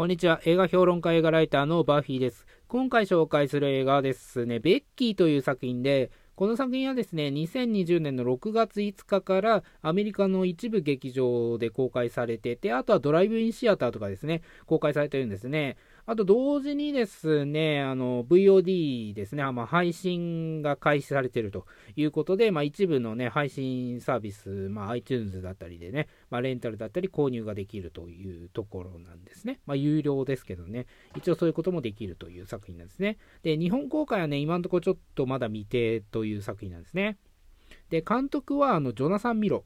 こんにちは。映画評論家映画ライターのバーフィーです。今回紹介する映画はですね、ベッキーという作品で、この作品はですね、2020年の6月5日からアメリカの一部劇場で公開されてて、あとはドライブインシアターとかですね、公開されてるんですね。あと同時にですね、あの、VOD ですね、まあ、配信が開始されてるということで、まあ、一部のね、配信サービス、まあ、iTunes だったりでね、まあ、レンタルだったり購入ができるというところなんですね。まあ、有料ですけどね、一応そういうこともできるという作品なんですね。で、日本公開はね、今のところちょっとまだ未定という作品なんですね。で、監督は、あの、ジョナサン・ミロ。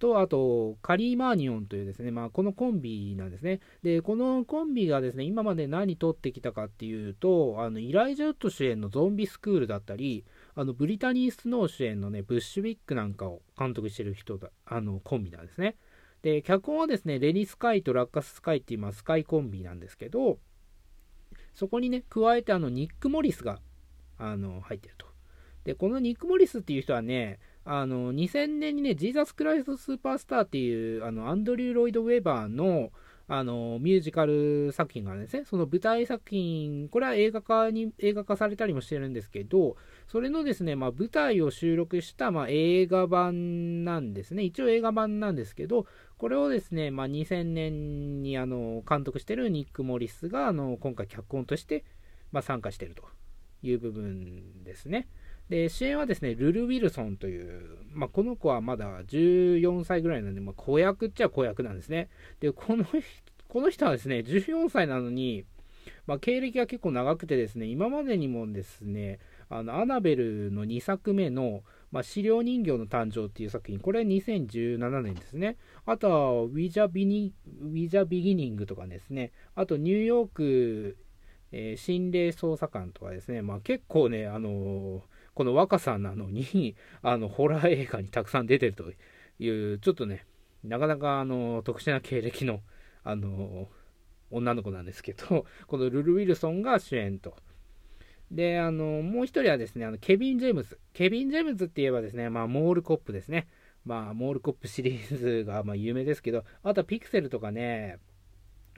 と、あと、カリーマーニオンというですね、まあ、このコンビなんですね。で、このコンビがですね、今まで何撮ってきたかっていうと、あの、イライジャウッド主演のゾンビスクールだったり、あの、ブリタニー・スノー主演のね、ブッシュウィックなんかを監督してる人だ、あの、コンビなんですね。で、脚本はですね、レニスカイとラッカススカイっていう、スカイコンビなんですけど、そこにね、加えてあの、ニック・モリスが、あの、入ってると。で、このニック・モリスっていう人はね、あの、2000年にね、ジーザス・クライスト・スーパースターっていう、あの、アンドリュー・ロイド・ウェバーの、あの、ミュージカル作品があるんですね。その舞台作品、これは映画化に、映画化されたりもしてるんですけど、それのですね、まあ、舞台を収録した、まあ、映画版なんですね。一応映画版なんですけど、これをですね、まあ、2000年に、あの、監督してるニック・モリスが、あの、今回脚本として、まあ、参加してるという部分ですね。で、主演はですね、ルル・ウィルソンという、まあ、この子はまだ14歳ぐらいなんで、まあ、子役っちゃ子役なんですね。で、この、この人はですね、14歳なのに、まあ、経歴が結構長くてですね、今までにもですね、あの、アナベルの2作目の、まあ、資料人形の誕生っていう作品、これは2017年ですね。あとは、ウィジャビニ、ウィジャビギニングとかですね。あと、ニューヨーク、えー、心霊捜査官とかですね。まあ、結構ね、あのーこの若さなのに、あの、ホラー映画にたくさん出てるという、ちょっとね、なかなかあの、特殊な経歴の、あの、女の子なんですけど、このルル・ウィルソンが主演と。で、あの、もう一人はですね、あの、ケビン・ジェームズ。ケビン・ジェームズって言えばですね、まあ、モールコップですね。まあ、モールコップシリーズが、まあ、有名ですけど、あとはピクセルとかね、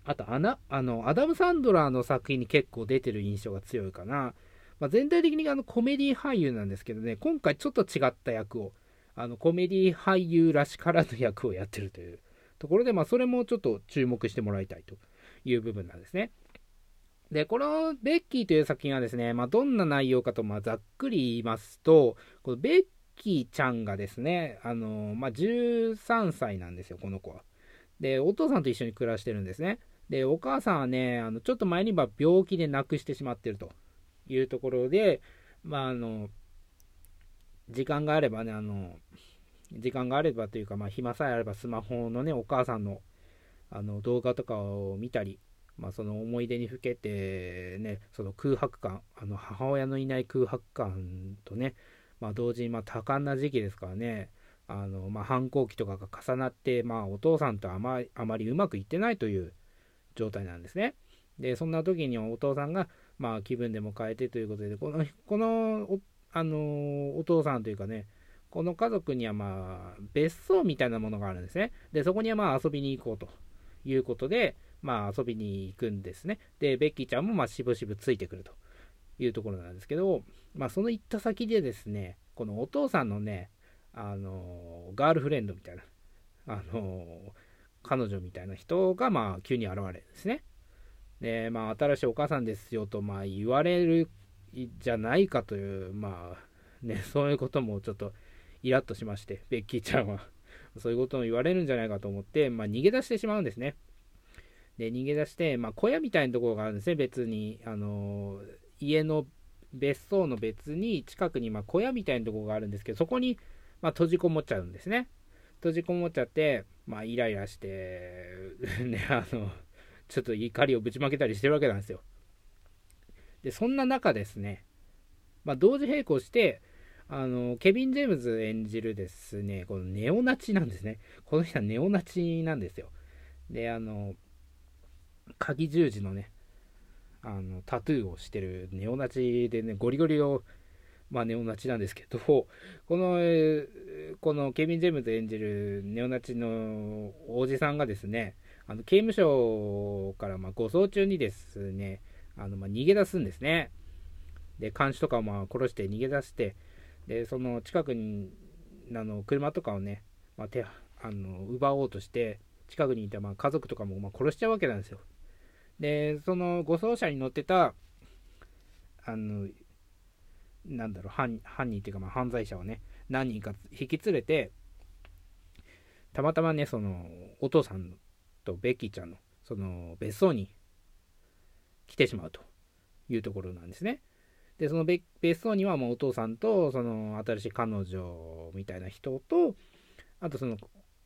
あとアナ、あの、アダム・サンドラーの作品に結構出てる印象が強いかな。まあ、全体的にあのコメディ俳優なんですけどね、今回ちょっと違った役を、あのコメディ俳優らしからぬ役をやってるというところで、まあ、それもちょっと注目してもらいたいという部分なんですね。で、このベッキーという作品はですね、まあ、どんな内容かと、ま、ざっくり言いますと、このベッキーちゃんがですね、あの、まあ、13歳なんですよ、この子は。で、お父さんと一緒に暮らしてるんですね。で、お母さんはね、あのちょっと前には病気で亡くしてしまってると。いうところで、まあ、あの、時間があればね、あの、時間があればというか、まあ、暇さえあればスマホのね、お母さんのあの動画とかを見たり、まあ、その思い出にふけて、ね、その空白感、あの母親のいない空白感とね、まあ、同時にま多感な時期ですからね、あのまあ、反抗期とかが重なって、まあ、お父さんとあまあまりうまくいってないという状態なんですね。で、そんな時にお父さんが、まあ、気分でも変えてということで、この、この、おあのお父さんというかね、この家族にはまあ、別荘みたいなものがあるんですね。で、そこにはまあ遊びに行こうということで、まあ遊びに行くんですね。で、ベッキーちゃんもまあしぶしぶついてくるというところなんですけど、まあその行った先でですね、このお父さんのね、あのガールフレンドみたいな、あの彼女みたいな人がまあ急に現れるんですね。で、まあ、新しいお母さんですよと、まあ、言われるじゃないかという、まあ、ね、そういうこともちょっとイラッとしまして、ベッキーちゃんは そういうことを言われるんじゃないかと思って、まあ、逃げ出してしまうんですね。で、逃げ出して、まあ、小屋みたいなところがあるんですね、別に。あの家の別荘の別に近くにま小屋みたいなところがあるんですけど、そこにま閉じこもっちゃうんですね。閉じこもっちゃって、まあ、イライラして、ね、あの、ちょっと怒りをぶちまけたりしてるわけなんですよ。で、そんな中ですね、まあ、同時並行して、あの、ケビン・ジェームズ演じるですね、このネオナチなんですね。この人はネオナチなんですよ。で、あの、鍵十字のね、あの、タトゥーをしてるネオナチでね、ゴリゴリを、まあ、ネオナチなんですけど、この、このケビン・ジェームズ演じるネオナチのおじさんがですね、あの刑務所からま護送中にですね、あのま逃げ出すんですね。で、監視とかをま殺して逃げ出して、で、その近くに、あの車とかをね、まあ、手あの奪おうとして、近くにいたま家族とかもま殺しちゃうわけなんですよ。で、その護送車に乗ってた、あの、なんだろう、犯人っていうかま犯罪者をね、何人か引き連れて、たまたまね、その、お父さんとベッキーちゃんの、その、別荘に来てしまうというところなんですね。で、その別荘にはもうお父さんと、その、新しい彼女みたいな人と、あとその、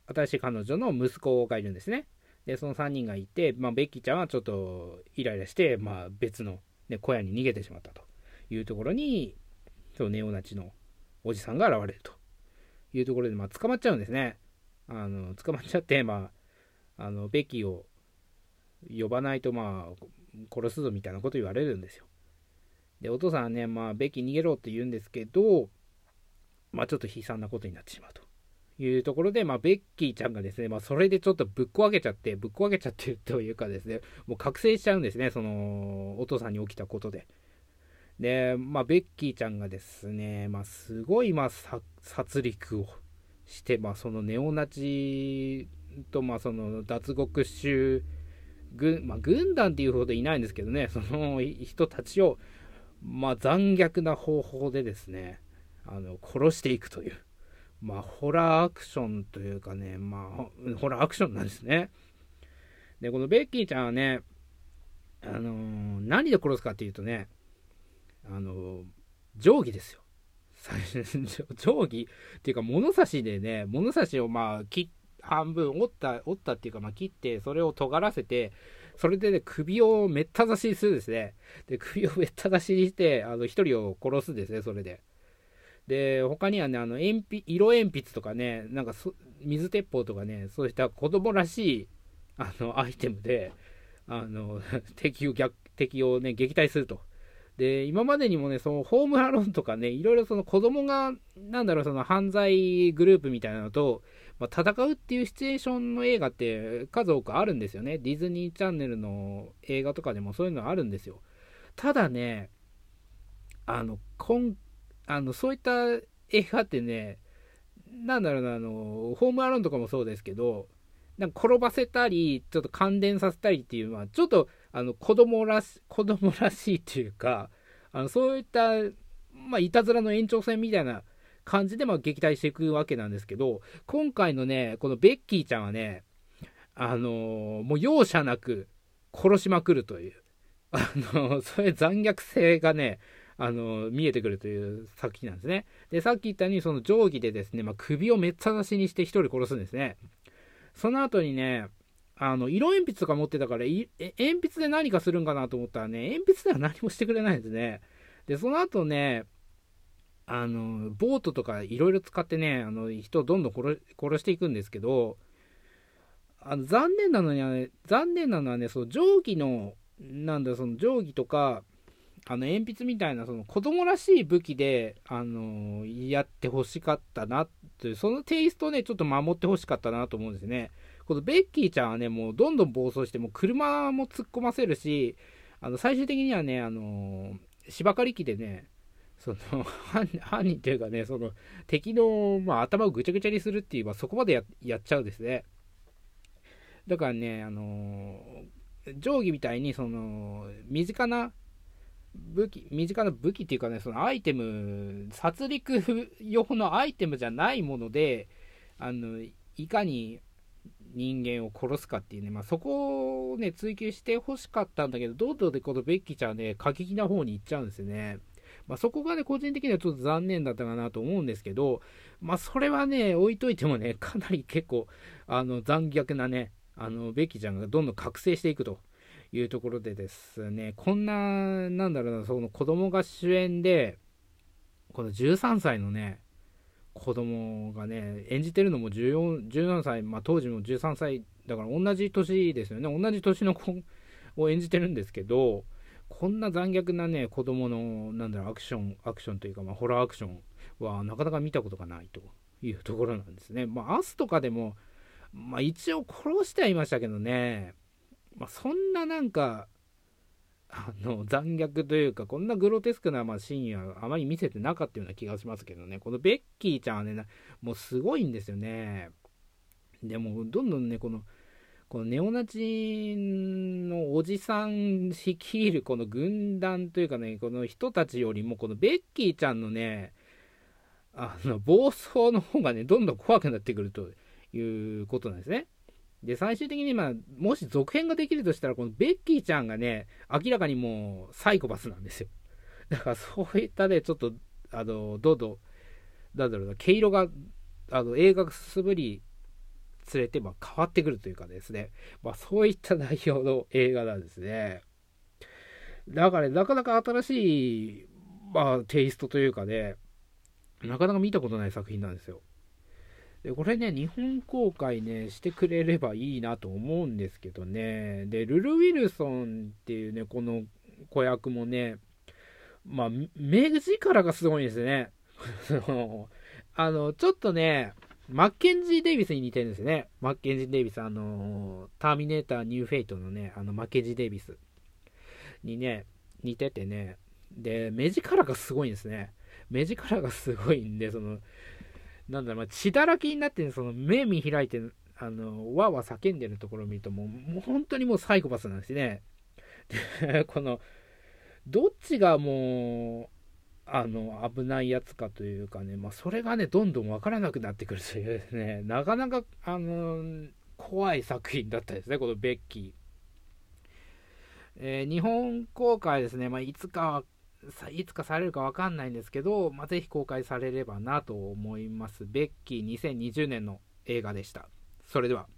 新しい彼女の息子がいるんですね。で、その3人がいて、まあ、ベッキーちゃんはちょっとイライラして、まあ、別の、ね、小屋に逃げてしまったというところに、そのネオナチのおじさんが現れるというところで、まあ、捕まっちゃうんですね。あの、捕まっちゃって、まあ、あの、ベキを呼ばないと、まあ、殺すぞみたいなこと言われるんですよ。で、お父さんはね、まあ、ベキ逃げろって言うんですけど、まあ、ちょっと悲惨なことになってしまうと。いうところで、まあ、ベッキーちゃんがですね、まあ、それでちょっとぶっ壊けちゃって、ぶっ壊けちゃってるというかですね、もう覚醒しちゃうんですね、その、お父さんに起きたことで。で、まあ、ベッキーちゃんがですね、まあ、すごい、まあ、殺戮をして、まあ、そのネオナチと、まあ、その脱獄衆軍、まあ、軍団っていうほどいないんですけどね、その人たちを、まあ、残虐な方法でですね、あの殺していくという。まあ、ホラーアクションというかね、まあ、ホラーアクションなんですね。で、このベッキーちゃんはね、あのー、何で殺すかっていうとね、あのー、定規ですよ。定規っていうか物差しでね、物差しをまあ切半分折った、折ったっていうかまあ切って、それを尖らせて、それでね、首をめった刺しにするんですね。で、首をめった刺しにして、あの、一人を殺すんですね、それで。で、他にはね、あの、鉛筆、色鉛筆とかね、なんか水鉄砲とかね、そういった子供らしい、あの、アイテムで、あの、敵を逆、敵をね、撃退すると。で、今までにもね、その、ホームアローンとかね、いろいろその子供が、なんだろう、その犯罪グループみたいなのと、まあ、戦うっていうシチュエーションの映画って数多くあるんですよね。ディズニーチャンネルの映画とかでもそういうのあるんですよ。ただね、あの、今あの、そういった映画ってね、なんだろうな、あの、ホームアローンとかもそうですけど、なんか転ばせたり、ちょっと感電させたりっていうのは、ちょっと、あの、子供らし、子供らしいっていうか、あの、そういった、まあ、いたずらの延長線みたいな感じで、まあ、撃退していくわけなんですけど、今回のね、このベッキーちゃんはね、あのもう容赦なく殺しまくるという、あのそういう残虐性がね、あの、見えてくるという作品なんですね。で、さっき言ったように、その定規でですね、まあ、首をめっちゃ出しにして一人殺すんですね。その後にね、あの、色鉛筆とか持ってたから、鉛筆で何かするんかなと思ったらね、鉛筆では何もしてくれないんですね。で、その後ね、あの、ボートとかいろいろ使ってね、あの、人をどんどん殺していくんですけど、あの、残念なのにはね、残念なのはね、その定規の、なんだ、その定規とか、あの鉛筆みたいなその子供らしい武器で、あの、やってほしかったなという、そのテイストをね、ちょっと守ってほしかったなと思うんですね。このベッキーちゃんはね、もうどんどん暴走して、も車も突っ込ませるし、あの、最終的にはね、あの、芝刈り機でね、その 犯人というかね、その敵の、まあ、頭をぐちゃぐちゃにするっていう、まあ、そこまでやっちゃうんですね。だからね、あの、定規みたいに、その、身近な武器、身近な武器っていうかね、そのアイテム、殺戮用のアイテムじゃないもので、あの、いかに人間を殺すかっていうね、まあ、そこをね、追求してほしかったんだけど、どんどんでこのベッキーちゃんね、過激な方に行っちゃうんですよね。まあ、そこがね、個人的にはちょっと残念だったかなと思うんですけど、まあ、それはね、置いといてもね、かなり結構、あの、残虐なね、あの、ベキちゃんがどんどん覚醒していくと。いうところでですね、こんな、なんだろうな、その子供が主演で、この13歳のね、子供がね、演じてるのも14 17歳、まあ、当時も13歳、だから同じ年ですよね、同じ年の子を演じてるんですけど、こんな残虐なね、子供の、なんだろう、アクション、アクションというか、まあ、ホラーアクションはなかなか見たことがないというところなんですね。まあ、アスとかでも、まあ一応殺してはいましたけどね、まあそんななんか、あの残虐というか、こんなグロテスクなまあシーンはあまり見せてなかったような気がしますけどね、このベッキーちゃんはね、もうすごいんですよね。でも、どんどんね、この、このネオナチのおじさん率いるこの軍団というかね、この人たちよりも、このベッキーちゃんのね、あの、暴走の方がね、どんどん怖くなってくるということなんですね。で、最終的に、まあ、もし続編ができるとしたら、このベッキーちゃんがね、明らかにもうサイコパスなんですよ。だからそういったね、ちょっと、あの、どんどん、なんだろうな、毛色が、あの、映画が進むに連れて、ま、変わってくるというかですね、まあ、そういった内容の映画なんですね。だから、ね、なかなか新しい、まあ、テイストというかね、なかなか見たことない作品なんですよ。で、これね、日本公開ね、してくれればいいなと思うんですけどね。で、ルル・ウィルソンっていうね、この子役もね、まあ、目力がすごいんですね。あの、ちょっとね、マッケンジー・デイビスに似てるんですね。マッケンジー・デイビス、あの、ターミネーター・ニュー・フェイトのね、あの、マッケンジー・デイビスにね、似ててね、で、目力がすごいんですね。目力がすごいんで、その、なんだろう、まあ、血だらけになって、その目見開いて、あの、わわ叫んでるところを見ると、もう、もう本当にもうサイコパスなんですね。で、この、どっちがもう、あの、危ないやつかというかね、まあ、それがね、どんどんわからなくなってくるというですね、なかなか、あの、怖い作品だったですね、このベッキー。えー、日本公開ですね、まあ、いつかいつかされるかわかんないんですけど、まあ、ぜひ公開されればなと思います。ベッキー2020年の映画でした。それでは。